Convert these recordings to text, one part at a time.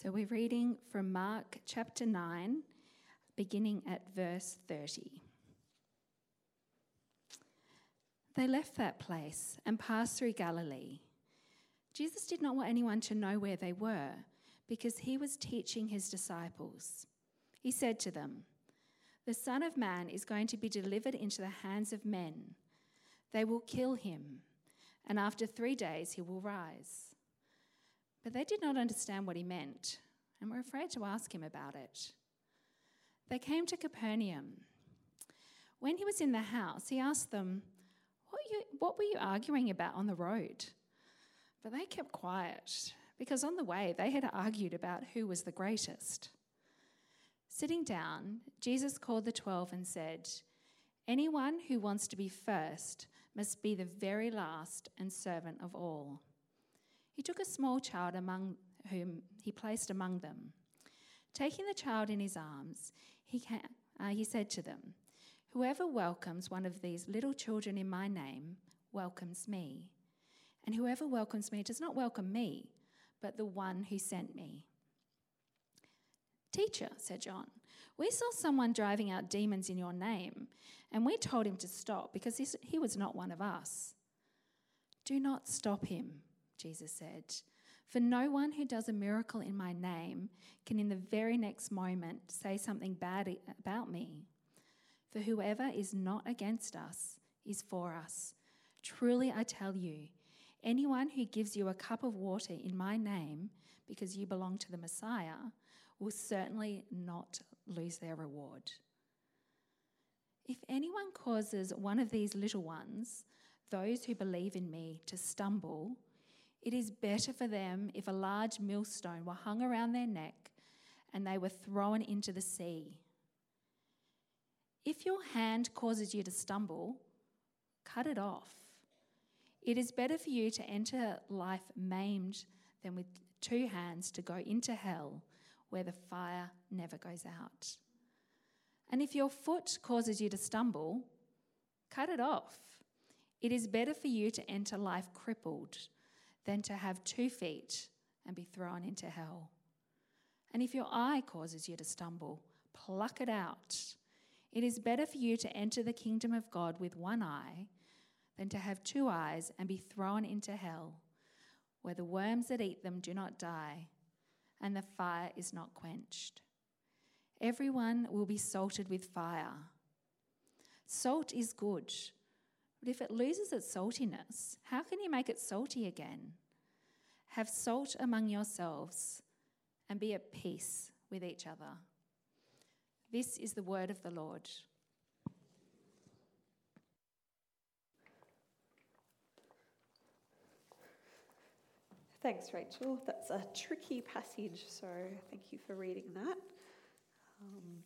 So we're reading from Mark chapter 9, beginning at verse 30. They left that place and passed through Galilee. Jesus did not want anyone to know where they were because he was teaching his disciples. He said to them, The Son of Man is going to be delivered into the hands of men. They will kill him, and after three days he will rise. But they did not understand what he meant and were afraid to ask him about it. They came to Capernaum. When he was in the house, he asked them, What, you, what were you arguing about on the road? But they kept quiet because on the way they had argued about who was the greatest. Sitting down, Jesus called the twelve and said, Anyone who wants to be first must be the very last and servant of all. He took a small child among whom he placed among them. Taking the child in his arms, he, uh, he said to them, Whoever welcomes one of these little children in my name welcomes me. And whoever welcomes me does not welcome me, but the one who sent me. Teacher, said John, we saw someone driving out demons in your name, and we told him to stop because he was not one of us. Do not stop him, Jesus said. For no one who does a miracle in my name can in the very next moment say something bad about me. For whoever is not against us is for us. Truly I tell you, anyone who gives you a cup of water in my name because you belong to the Messiah will certainly not lose their reward. If anyone causes one of these little ones, those who believe in me, to stumble, it is better for them if a large millstone were hung around their neck and they were thrown into the sea. If your hand causes you to stumble, cut it off. It is better for you to enter life maimed than with two hands to go into hell where the fire never goes out. And if your foot causes you to stumble, cut it off. It is better for you to enter life crippled than to have two feet and be thrown into hell. And if your eye causes you to stumble, pluck it out. It is better for you to enter the kingdom of God with one eye than to have two eyes and be thrown into hell, where the worms that eat them do not die and the fire is not quenched. Everyone will be salted with fire. Salt is good but if it loses its saltiness, how can you make it salty again? Have salt among yourselves and be at peace with each other. This is the word of the Lord. Thanks, Rachel. That's a tricky passage, so thank you for reading that. Um,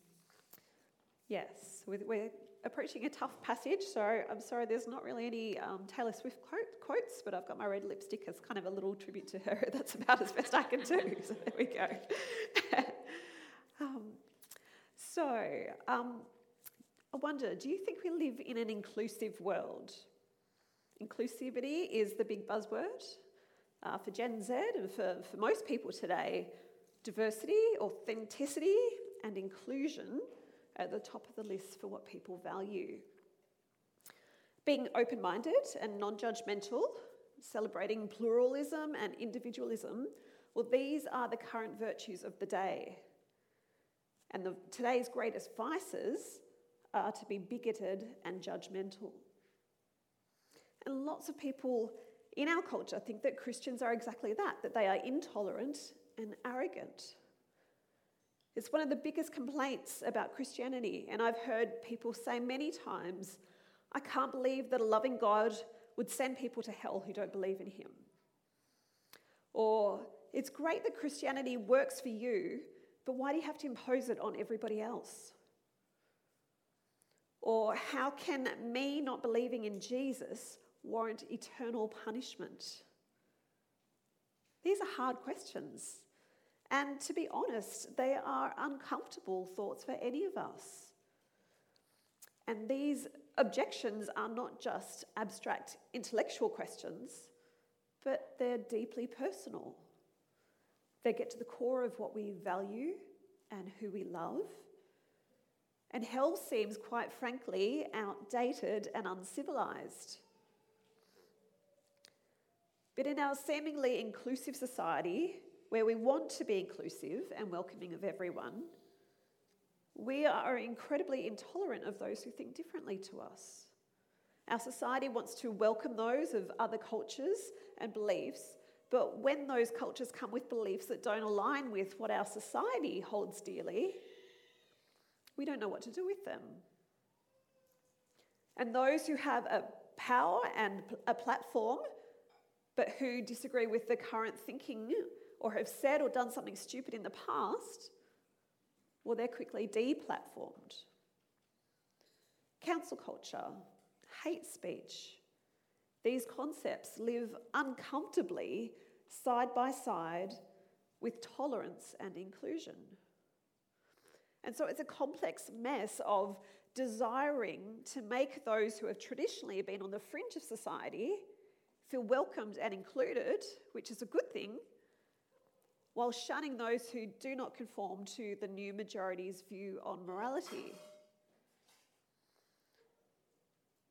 yes, we're approaching a tough passage, so I'm sorry there's not really any um, Taylor Swift quote, quotes, but I've got my red lipstick as kind of a little tribute to her. That's about as best I can do, so there we go. um, so, um, I wonder do you think we live in an inclusive world? Inclusivity is the big buzzword uh, for Gen Z and for, for most people today. Diversity, authenticity, and inclusion at the top of the list for what people value. Being open minded and non judgmental, celebrating pluralism and individualism, well, these are the current virtues of the day. And the, today's greatest vices are to be bigoted and judgmental. And lots of people in our culture think that Christians are exactly that, that they are intolerant and arrogant. It's one of the biggest complaints about Christianity, and I've heard people say many times, I can't believe that a loving God would send people to hell who don't believe in Him. Or, it's great that Christianity works for you, but why do you have to impose it on everybody else? Or, how can me not believing in Jesus warrant eternal punishment? These are hard questions. And to be honest, they are uncomfortable thoughts for any of us. And these objections are not just abstract intellectual questions, but they're deeply personal. They get to the core of what we value and who we love. And hell seems, quite frankly, outdated and uncivilized. But in our seemingly inclusive society, where we want to be inclusive and welcoming of everyone, we are incredibly intolerant of those who think differently to us. Our society wants to welcome those of other cultures and beliefs, but when those cultures come with beliefs that don't align with what our society holds dearly, we don't know what to do with them. And those who have a power and a platform, but who disagree with the current thinking or have said or done something stupid in the past, well, they're quickly deplatformed. Cancel culture, hate speech, these concepts live uncomfortably side by side with tolerance and inclusion. And so it's a complex mess of desiring to make those who have traditionally been on the fringe of society feel welcomed and included, which is a good thing, while shunning those who do not conform to the new majority's view on morality.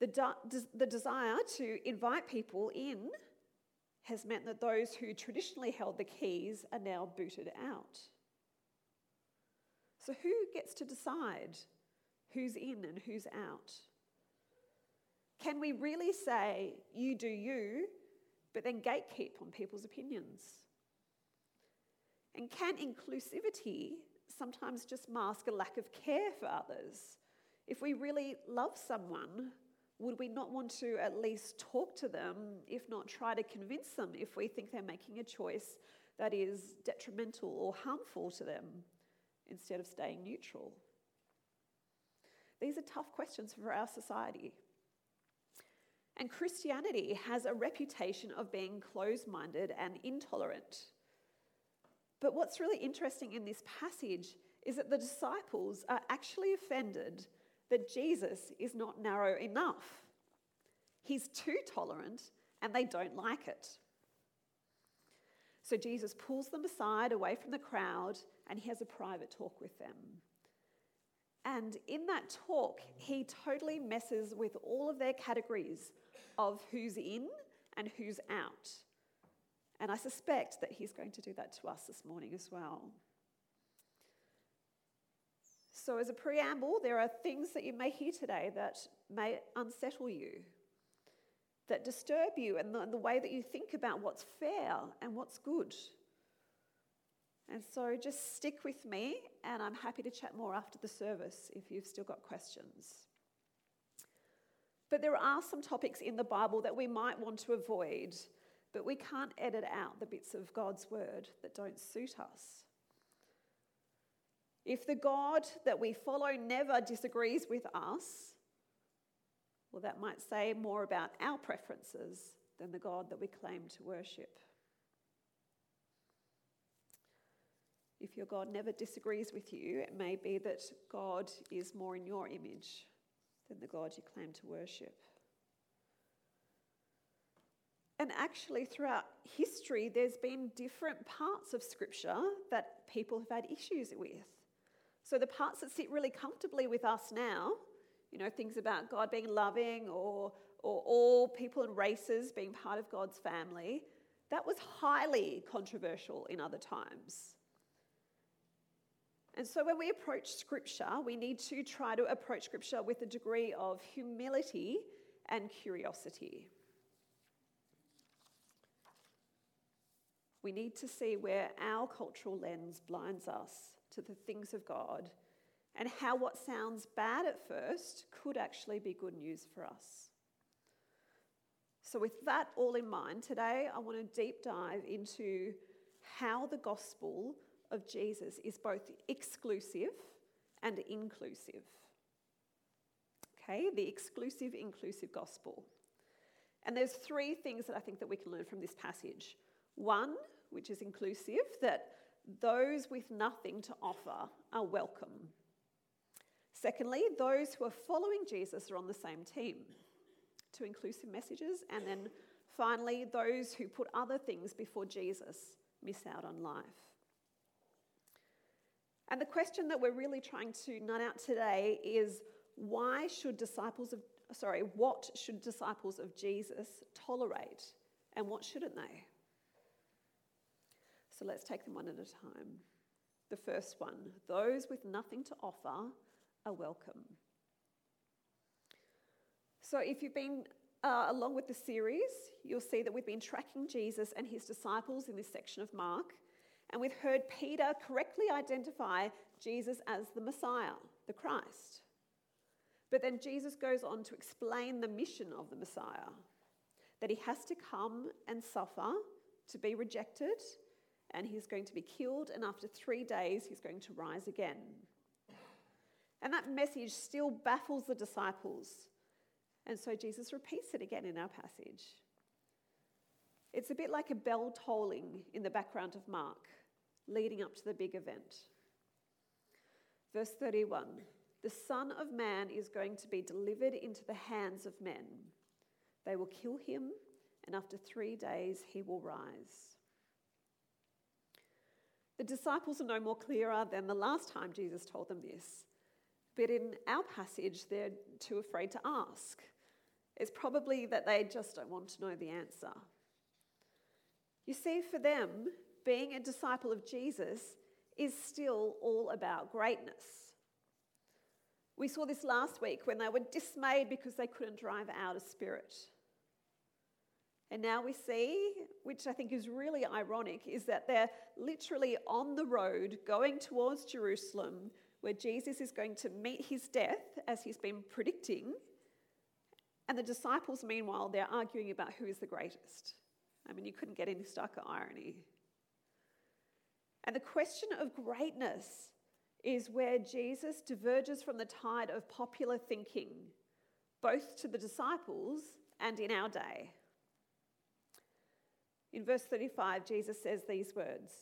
The, de- the desire to invite people in has meant that those who traditionally held the keys are now booted out. So, who gets to decide who's in and who's out? Can we really say, you do you, but then gatekeep on people's opinions? And can inclusivity sometimes just mask a lack of care for others? If we really love someone, would we not want to at least talk to them, if not try to convince them if we think they're making a choice that is detrimental or harmful to them, instead of staying neutral? These are tough questions for our society. And Christianity has a reputation of being closed minded and intolerant. But what's really interesting in this passage is that the disciples are actually offended that Jesus is not narrow enough. He's too tolerant and they don't like it. So Jesus pulls them aside away from the crowd and he has a private talk with them. And in that talk, he totally messes with all of their categories of who's in and who's out. And I suspect that he's going to do that to us this morning as well. So, as a preamble, there are things that you may hear today that may unsettle you, that disturb you, and the, the way that you think about what's fair and what's good. And so, just stick with me, and I'm happy to chat more after the service if you've still got questions. But there are some topics in the Bible that we might want to avoid but we can't edit out the bits of God's word that don't suit us. If the God that we follow never disagrees with us, well, that might say more about our preferences than the God that we claim to worship. If your God never disagrees with you, it may be that God is more in your image than the God you claim to worship. And actually, throughout history, there's been different parts of Scripture that people have had issues with. So, the parts that sit really comfortably with us now, you know, things about God being loving or, or all people and races being part of God's family, that was highly controversial in other times. And so, when we approach Scripture, we need to try to approach Scripture with a degree of humility and curiosity. We need to see where our cultural lens blinds us to the things of God and how what sounds bad at first could actually be good news for us. So, with that all in mind, today I want to deep dive into how the gospel of Jesus is both exclusive and inclusive. Okay, the exclusive inclusive gospel. And there's three things that I think that we can learn from this passage. One, which is inclusive, that those with nothing to offer are welcome. Secondly, those who are following Jesus are on the same team. Two inclusive messages. And then finally, those who put other things before Jesus miss out on life. And the question that we're really trying to nut out today is why should disciples of, sorry, what should disciples of Jesus tolerate and what shouldn't they? So let's take them one at a time. The first one those with nothing to offer are welcome. So if you've been uh, along with the series, you'll see that we've been tracking Jesus and his disciples in this section of Mark, and we've heard Peter correctly identify Jesus as the Messiah, the Christ. But then Jesus goes on to explain the mission of the Messiah that he has to come and suffer to be rejected, and he's going to be killed, and after three days, he's going to rise again. And that message still baffles the disciples and so Jesus repeats it again in our passage. It's a bit like a bell tolling in the background of Mark, leading up to the big event. Verse 31 The Son of Man is going to be delivered into the hands of men. They will kill him, and after three days he will rise. The disciples are no more clearer than the last time Jesus told them this. But in our passage, they're too afraid to ask. It's probably that they just don't want to know the answer. You see, for them, being a disciple of Jesus is still all about greatness. We saw this last week when they were dismayed because they couldn't drive out a spirit. And now we see, which I think is really ironic, is that they're literally on the road going towards Jerusalem where Jesus is going to meet his death as he's been predicting. And the disciples, meanwhile, they're arguing about who is the greatest. I mean, you couldn't get any starker irony. And the question of greatness is where Jesus diverges from the tide of popular thinking, both to the disciples and in our day. In verse 35, Jesus says these words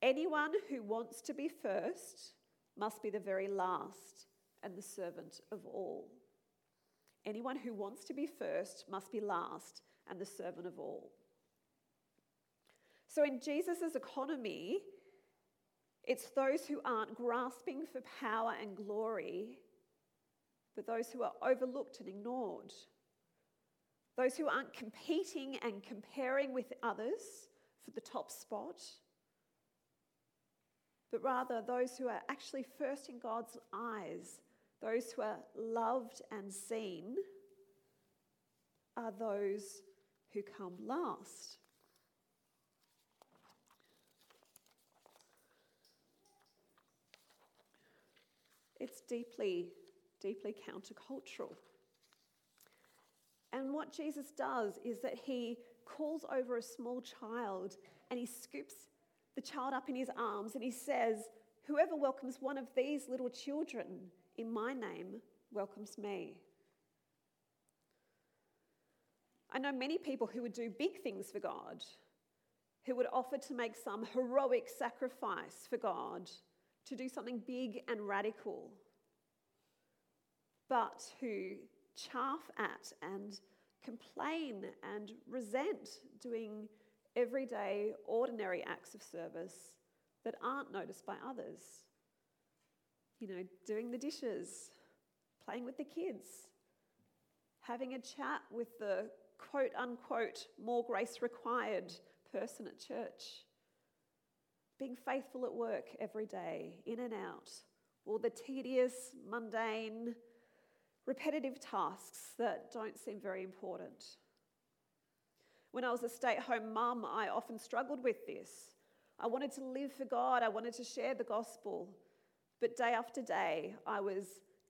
Anyone who wants to be first must be the very last and the servant of all. Anyone who wants to be first must be last and the servant of all. So, in Jesus' economy, it's those who aren't grasping for power and glory, but those who are overlooked and ignored. Those who aren't competing and comparing with others for the top spot, but rather those who are actually first in God's eyes those who are loved and seen are those who come last. It's deeply, deeply countercultural. And what Jesus does is that he calls over a small child and he scoops the child up in his arms and he says, Whoever welcomes one of these little children in my name welcomes me. I know many people who would do big things for God, who would offer to make some heroic sacrifice for God, to do something big and radical, but who chaff at and complain and resent doing everyday, ordinary acts of service that aren't noticed by others. You know, doing the dishes, playing with the kids, having a chat with the quote unquote more grace required person at church, being faithful at work every day, in and out, all the tedious, mundane, repetitive tasks that don't seem very important. When I was a stay at home mum, I often struggled with this. I wanted to live for God, I wanted to share the gospel. But day after day, I was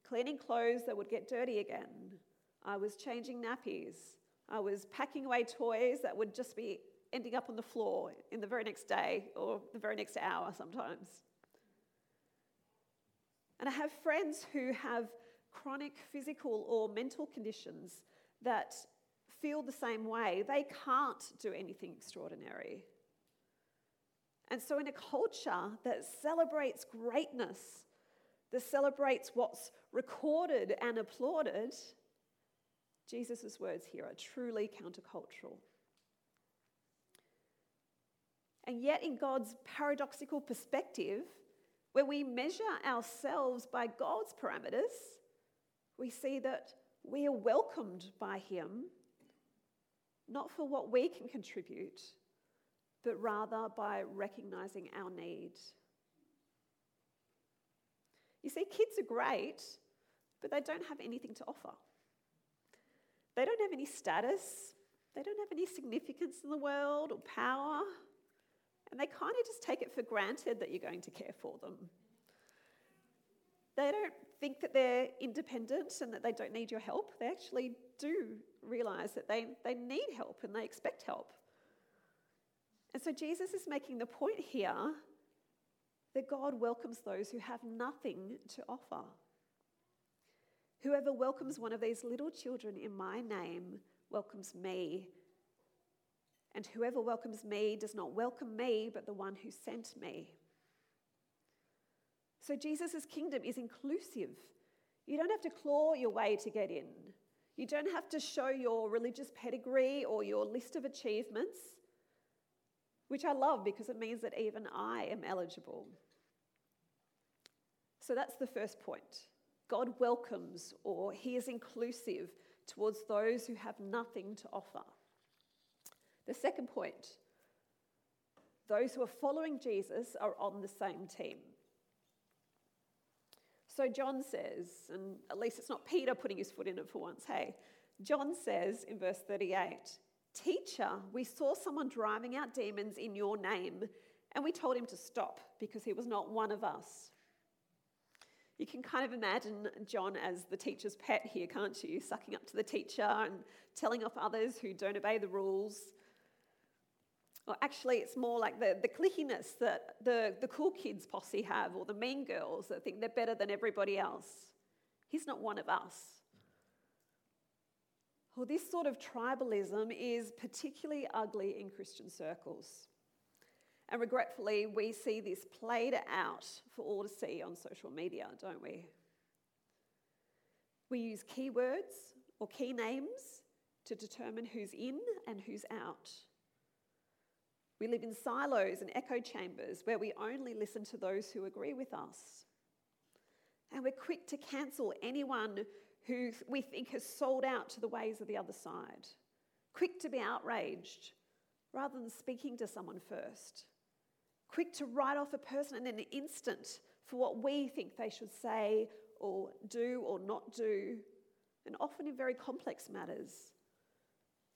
cleaning clothes that would get dirty again. I was changing nappies. I was packing away toys that would just be ending up on the floor in the very next day or the very next hour sometimes. And I have friends who have chronic physical or mental conditions that feel the same way. They can't do anything extraordinary. And so, in a culture that celebrates greatness, that celebrates what's recorded and applauded, Jesus' words here are truly countercultural. And yet, in God's paradoxical perspective, when we measure ourselves by God's parameters, we see that we are welcomed by Him, not for what we can contribute, but rather by recognizing our need. You see, kids are great, but they don't have anything to offer. They don't have any status, they don't have any significance in the world or power, and they kind of just take it for granted that you're going to care for them. They don't think that they're independent and that they don't need your help. They actually do realize that they, they need help and they expect help. And so Jesus is making the point here that God welcomes those who have nothing to offer. Whoever welcomes one of these little children in my name welcomes me. And whoever welcomes me does not welcome me, but the one who sent me. So Jesus' kingdom is inclusive. You don't have to claw your way to get in. You don't have to show your religious pedigree or your list of achievements, which I love because it means that even I am eligible. So that's the first point. God welcomes or he is inclusive towards those who have nothing to offer. The second point those who are following Jesus are on the same team. So John says, and at least it's not Peter putting his foot in it for once, hey. John says in verse 38 Teacher, we saw someone driving out demons in your name, and we told him to stop because he was not one of us. You can kind of imagine John as the teacher's pet here, can't you? Sucking up to the teacher and telling off others who don't obey the rules. Or actually, it's more like the, the clickiness that the, the cool kids posse have, or the mean girls that think they're better than everybody else. He's not one of us. Well, this sort of tribalism is particularly ugly in Christian circles. And regretfully, we see this played out for all to see on social media, don't we? We use keywords or key names to determine who's in and who's out. We live in silos and echo chambers where we only listen to those who agree with us. And we're quick to cancel anyone who we think has sold out to the ways of the other side. Quick to be outraged rather than speaking to someone first quick to write off a person in an instant for what we think they should say or do or not do, and often in very complex matters.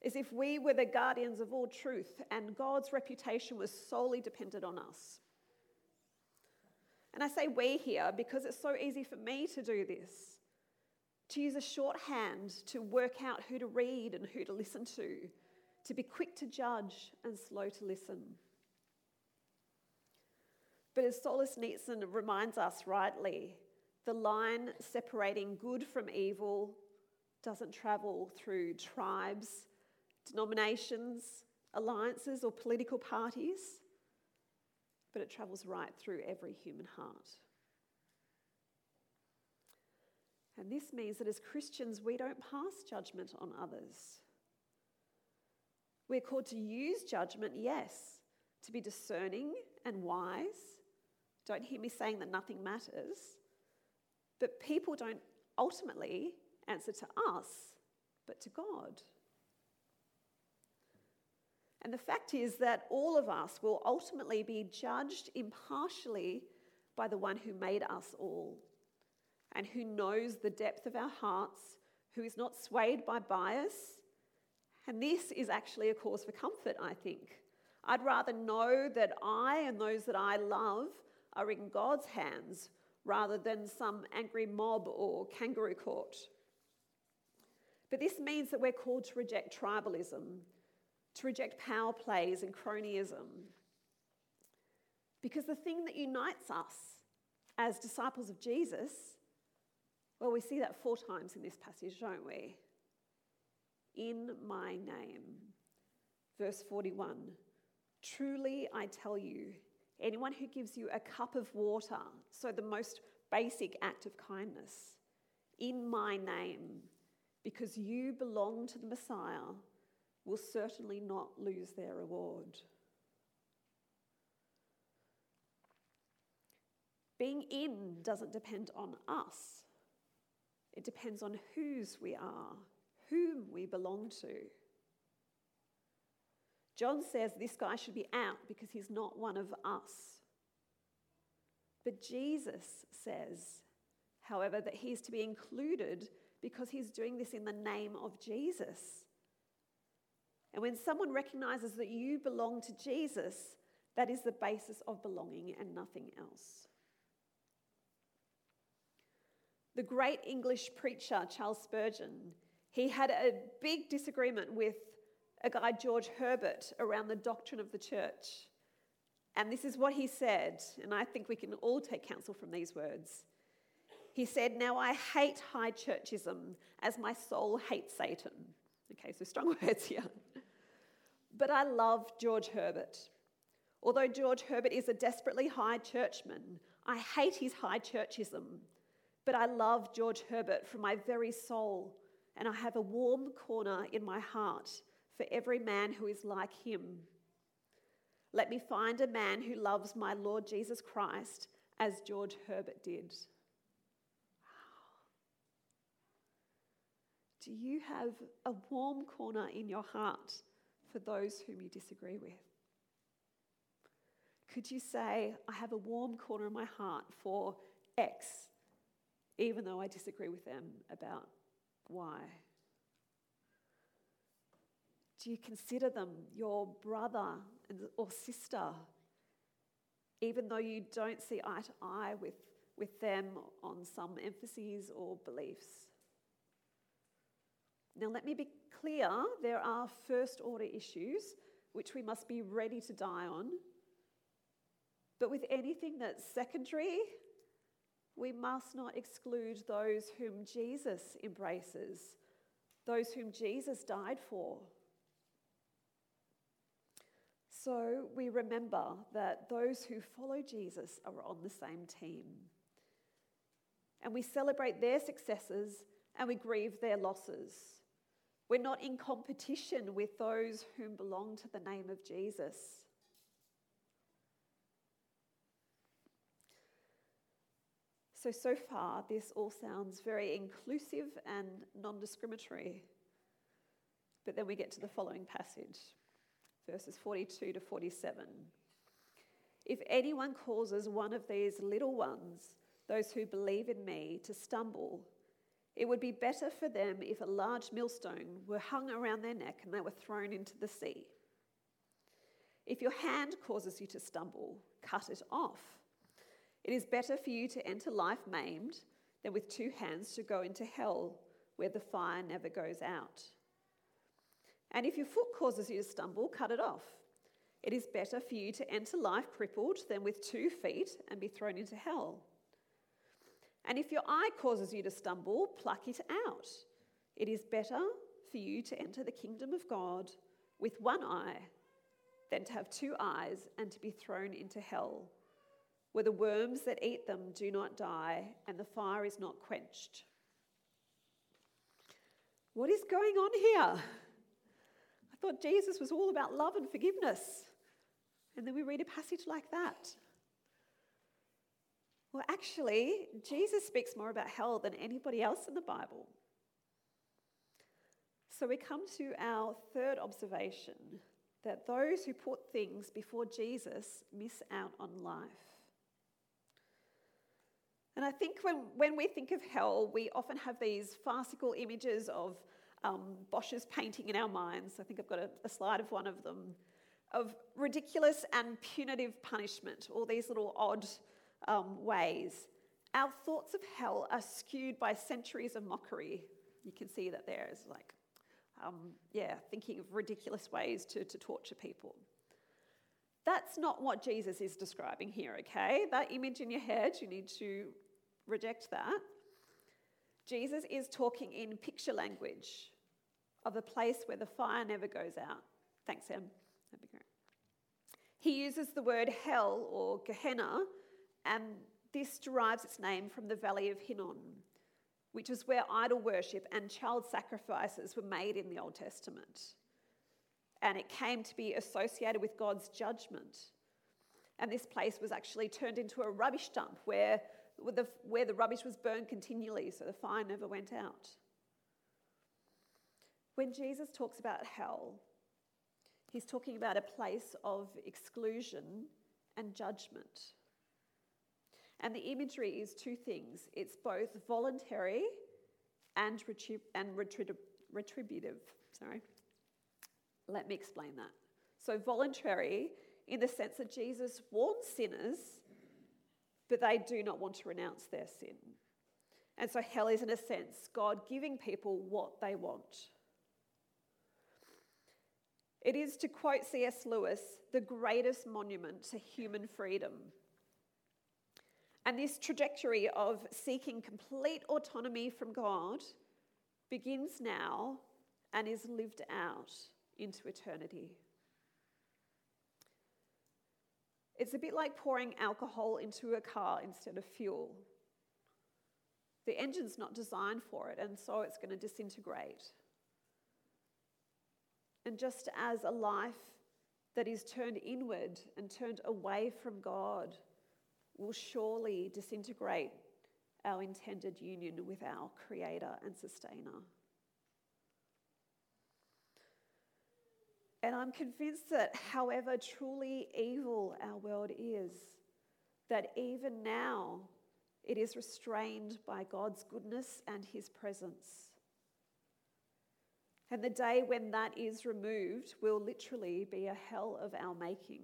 As if we were the guardians of all truth and God's reputation was solely dependent on us. And I say we here because it's so easy for me to do this, to use a shorthand to work out who to read and who to listen to, to be quick to judge and slow to listen. But as Solzhenitsyn reminds us rightly, the line separating good from evil doesn't travel through tribes, denominations, alliances, or political parties, but it travels right through every human heart. And this means that as Christians, we don't pass judgment on others. We're called to use judgment, yes, to be discerning and wise, don't hear me saying that nothing matters. But people don't ultimately answer to us, but to God. And the fact is that all of us will ultimately be judged impartially by the one who made us all and who knows the depth of our hearts, who is not swayed by bias. And this is actually a cause for comfort, I think. I'd rather know that I and those that I love are in God's hands rather than some angry mob or kangaroo court. But this means that we're called to reject tribalism, to reject power plays and cronyism. Because the thing that unites us as disciples of Jesus, well, we see that four times in this passage, don't we? In my name. Verse 41 Truly I tell you, anyone who gives you a cup of water, so the most basic act of kindness, in my name, because you belong to the Messiah, will certainly not lose their reward. Being in doesn't depend on us, it depends on whose we are, whom we belong to. John says this guy should be out because he's not one of us. But Jesus says, however, that he's to be included because he's doing this in the name of Jesus. And when someone recognizes that you belong to Jesus, that is the basis of belonging and nothing else. The great English preacher Charles Spurgeon, he had a big disagreement with a guy, George Herbert, around the doctrine of the church. And this is what he said, and I think we can all take counsel from these words. He said, Now I hate high churchism as my soul hates Satan. Okay, so strong words here. But I love George Herbert. Although George Herbert is a desperately high churchman, I hate his high churchism. But I love George Herbert from my very soul, and I have a warm corner in my heart for every man who is like him. Let me find a man who loves my Lord Jesus Christ as George Herbert did. Do you have a warm corner in your heart for those whom you disagree with? Could you say, I have a warm corner in my heart for X, even though I disagree with them about Y? Do you consider them your brother or sister, even though you don't see eye to eye with, with them on some emphases or beliefs? Now, let me be clear there are first order issues which we must be ready to die on. But with anything that's secondary, we must not exclude those whom Jesus embraces, those whom Jesus died for. So we remember that those who follow Jesus are on the same team. And we celebrate their successes and we grieve their losses. We're not in competition with those whom belong to the name of Jesus. So, so far, this all sounds very inclusive and non discriminatory. But then we get to the following passage verses 42 to 47. If anyone causes one of these little ones, those who believe in me, to stumble, it would be better for them if a large millstone were hung around their neck and they were thrown into the sea. If your hand causes you to stumble, cut it off. It is better for you to enter life maimed than with two hands to go into hell, where the fire never goes out. And if your foot causes you to stumble, cut it off. It is better for you to enter life crippled than with two feet and be thrown into hell. And if your eye causes you to stumble, pluck it out. It is better for you to enter the kingdom of God with one eye than to have two eyes and to be thrown into hell, where the worms that eat them do not die and the fire is not quenched. What is going on here? I thought Jesus was all about love and forgiveness. And then we read a passage like that. Well, actually, Jesus speaks more about hell than anybody else in the Bible. So we come to our third observation that those who put things before Jesus miss out on life. And I think when, when we think of hell, we often have these farcical images of um, Bosch's painting in our minds. I think I've got a, a slide of one of them of ridiculous and punitive punishment, all these little odd um, ways. Our thoughts of hell are skewed by centuries of mockery. You can see that there is like, um, yeah, thinking of ridiculous ways to, to torture people. That's not what Jesus is describing here, okay? That image in your head, you need to reject that. Jesus is talking in picture language of a place where the fire never goes out. Thanks, Sam. That'd be great. He uses the word hell or Gehenna, and this derives its name from the valley of Hinnom, which is where idol worship and child sacrifices were made in the Old Testament. And it came to be associated with God's judgment. And this place was actually turned into a rubbish dump where, the, where the rubbish was burned continually, so the fire never went out. When Jesus talks about hell, he's talking about a place of exclusion and judgment. And the imagery is two things it's both voluntary and, retrib- and retrib- retributive. Sorry. Let me explain that. So, voluntary in the sense that Jesus warns sinners, but they do not want to renounce their sin. And so, hell is, in a sense, God giving people what they want. It is, to quote C.S. Lewis, the greatest monument to human freedom. And this trajectory of seeking complete autonomy from God begins now and is lived out into eternity. It's a bit like pouring alcohol into a car instead of fuel. The engine's not designed for it, and so it's going to disintegrate. And just as a life that is turned inward and turned away from God will surely disintegrate our intended union with our Creator and Sustainer. And I'm convinced that however truly evil our world is, that even now it is restrained by God's goodness and His presence. And the day when that is removed will literally be a hell of our making.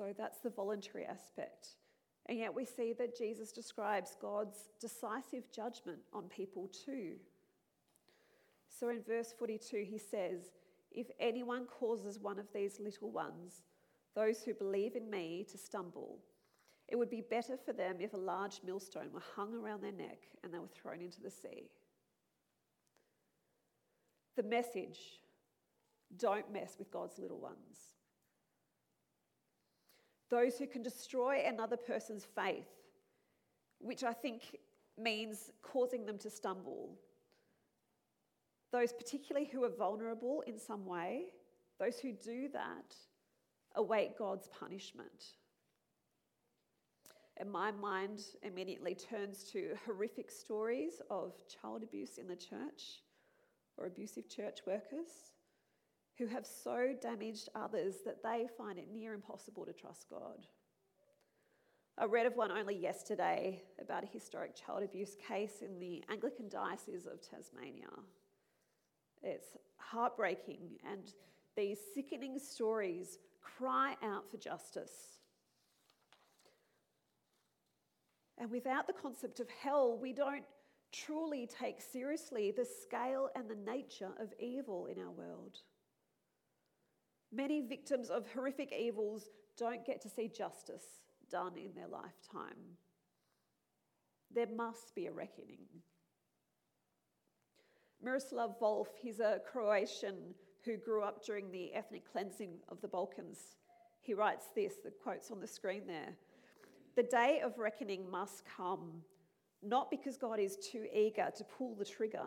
So that's the voluntary aspect. And yet we see that Jesus describes God's decisive judgment on people too. So in verse 42, he says, If anyone causes one of these little ones, those who believe in me, to stumble, it would be better for them if a large millstone were hung around their neck and they were thrown into the sea. The message don't mess with God's little ones. Those who can destroy another person's faith, which I think means causing them to stumble, those, particularly who are vulnerable in some way, those who do that, await God's punishment. And my mind immediately turns to horrific stories of child abuse in the church or abusive church workers who have so damaged others that they find it near impossible to trust God. I read of one only yesterday about a historic child abuse case in the Anglican Diocese of Tasmania. It's heartbreaking, and these sickening stories cry out for justice. And without the concept of hell, we don't truly take seriously the scale and the nature of evil in our world. Many victims of horrific evils don't get to see justice done in their lifetime. There must be a reckoning. Miroslav Volf, he's a Croatian who grew up during the ethnic cleansing of the Balkans. He writes this, the quote's on the screen there. The day of reckoning must come, not because God is too eager to pull the trigger,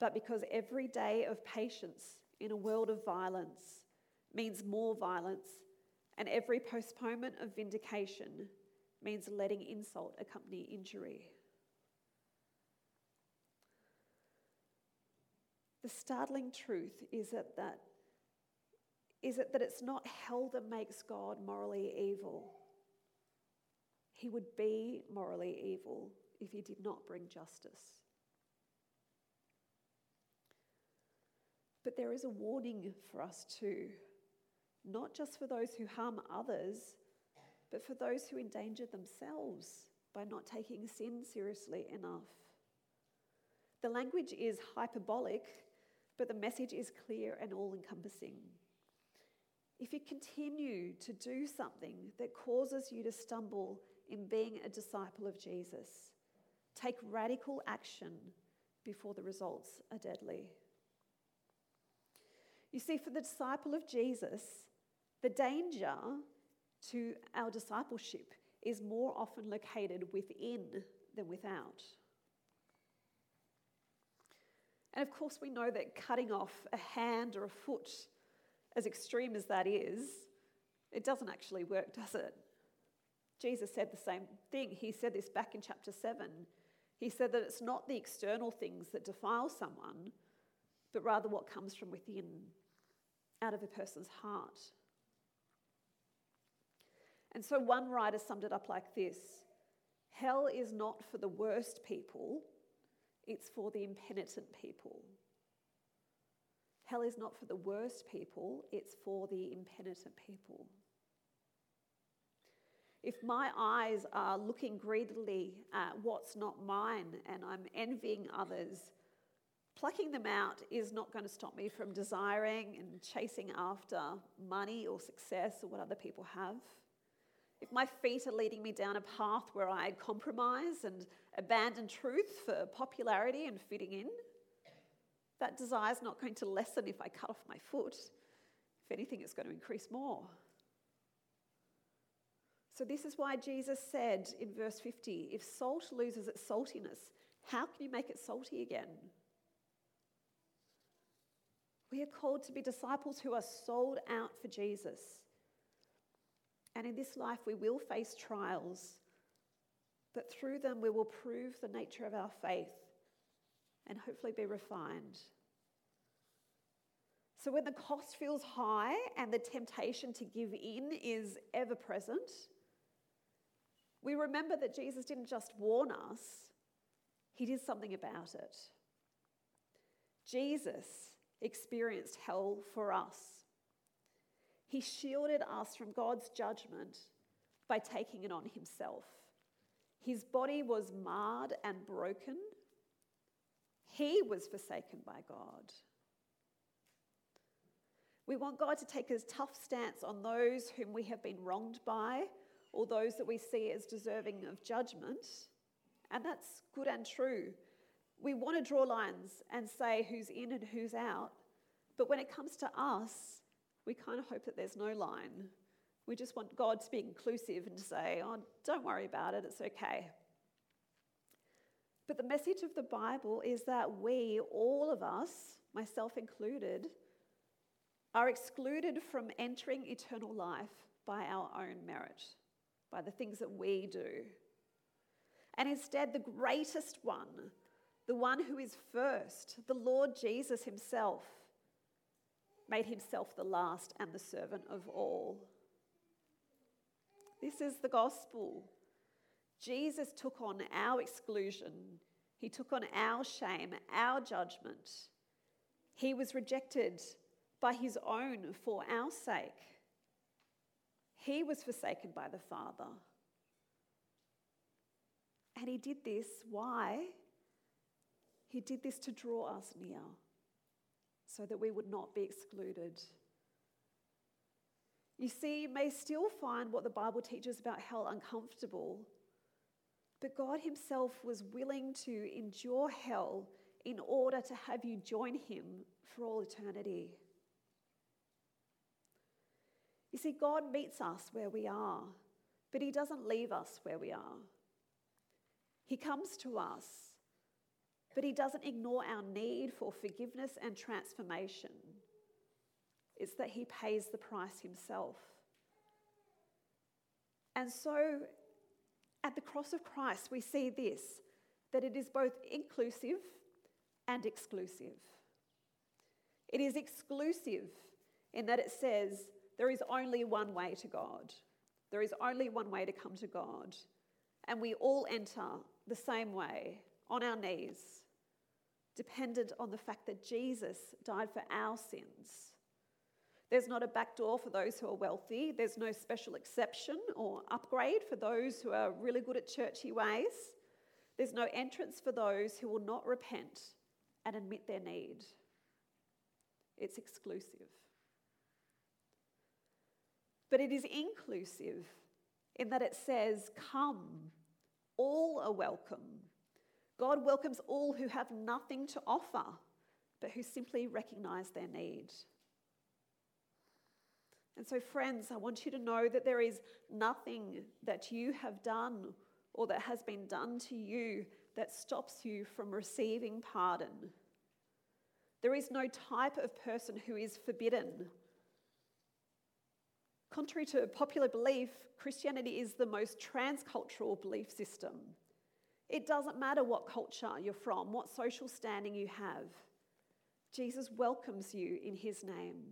but because every day of patience in a world of violence means more violence, and every postponement of vindication means letting insult accompany injury. The startling truth is that, that is it that it's not hell that makes God morally evil. He would be morally evil if he did not bring justice. But there is a warning for us too, not just for those who harm others, but for those who endanger themselves by not taking sin seriously enough. The language is hyperbolic but the message is clear and all encompassing. If you continue to do something that causes you to stumble in being a disciple of Jesus, take radical action before the results are deadly. You see, for the disciple of Jesus, the danger to our discipleship is more often located within than without. And of course, we know that cutting off a hand or a foot as extreme as that is, it doesn't actually work, does it? Jesus said the same thing. He said this back in chapter 7. He said that it's not the external things that defile someone, but rather what comes from within, out of a person's heart. And so one writer summed it up like this Hell is not for the worst people, it's for the impenitent people. Hell is not for the worst people, it's for the impenitent people. If my eyes are looking greedily at what's not mine and I'm envying others, plucking them out is not going to stop me from desiring and chasing after money or success or what other people have. If my feet are leading me down a path where I compromise and abandon truth for popularity and fitting in, that desire is not going to lessen if I cut off my foot. If anything, it's going to increase more. So, this is why Jesus said in verse 50 if salt loses its saltiness, how can you make it salty again? We are called to be disciples who are sold out for Jesus. And in this life, we will face trials, but through them, we will prove the nature of our faith and hopefully be refined. So, when the cost feels high and the temptation to give in is ever present, we remember that Jesus didn't just warn us, he did something about it. Jesus experienced hell for us. He shielded us from God's judgment by taking it on himself. His body was marred and broken he was forsaken by God. We want God to take a tough stance on those whom we have been wronged by or those that we see as deserving of judgment. And that's good and true. We want to draw lines and say who's in and who's out. But when it comes to us, we kind of hope that there's no line. We just want God to be inclusive and to say, oh, don't worry about it, it's okay. But the message of the Bible is that we, all of us, myself included, are excluded from entering eternal life by our own merit, by the things that we do. And instead, the greatest one, the one who is first, the Lord Jesus Himself, made Himself the last and the servant of all. This is the gospel. Jesus took on our exclusion, he took on our shame, our judgment. He was rejected by his own for our sake. He was forsaken by the Father. And he did this, why? He did this to draw us near so that we would not be excluded. You see, you may still find what the Bible teaches about hell uncomfortable but God Himself was willing to endure hell in order to have you join Him for all eternity. You see, God meets us where we are, but He doesn't leave us where we are. He comes to us, but He doesn't ignore our need for forgiveness and transformation. It's that He pays the price Himself. And so, at the cross of Christ, we see this that it is both inclusive and exclusive. It is exclusive in that it says there is only one way to God, there is only one way to come to God. And we all enter the same way on our knees, dependent on the fact that Jesus died for our sins there's not a back door for those who are wealthy. There's no special exception or upgrade for those who are really good at churchy ways. There's no entrance for those who will not repent and admit their need. It's exclusive. But it is inclusive in that it says, Come, all are welcome. God welcomes all who have nothing to offer, but who simply recognize their need. And so, friends, I want you to know that there is nothing that you have done or that has been done to you that stops you from receiving pardon. There is no type of person who is forbidden Contrary to popular belief, Christianity is the most transcultural belief system. It doesn't matter what culture you're from, what social standing you have. Jesus welcomes you in his name.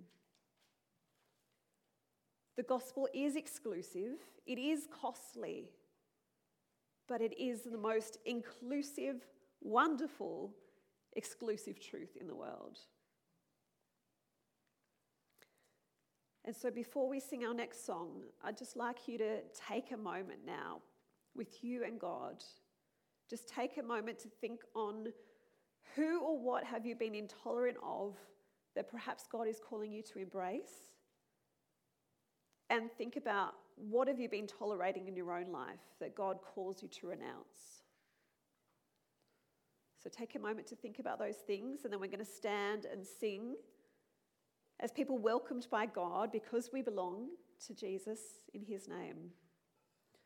The gospel is exclusive, it is costly, but it is the most inclusive, wonderful, exclusive truth in the world. And so, before we sing our next song, I'd just like you to take a moment now with you and God. Just take a moment to think on who or what have you been intolerant of that perhaps God is calling you to embrace? And think about what have you been tolerating in your own life that God calls you to renounce? So take a moment to think about those things, and then we're going to stand and sing as people welcomed by God because we belong to Jesus in his name.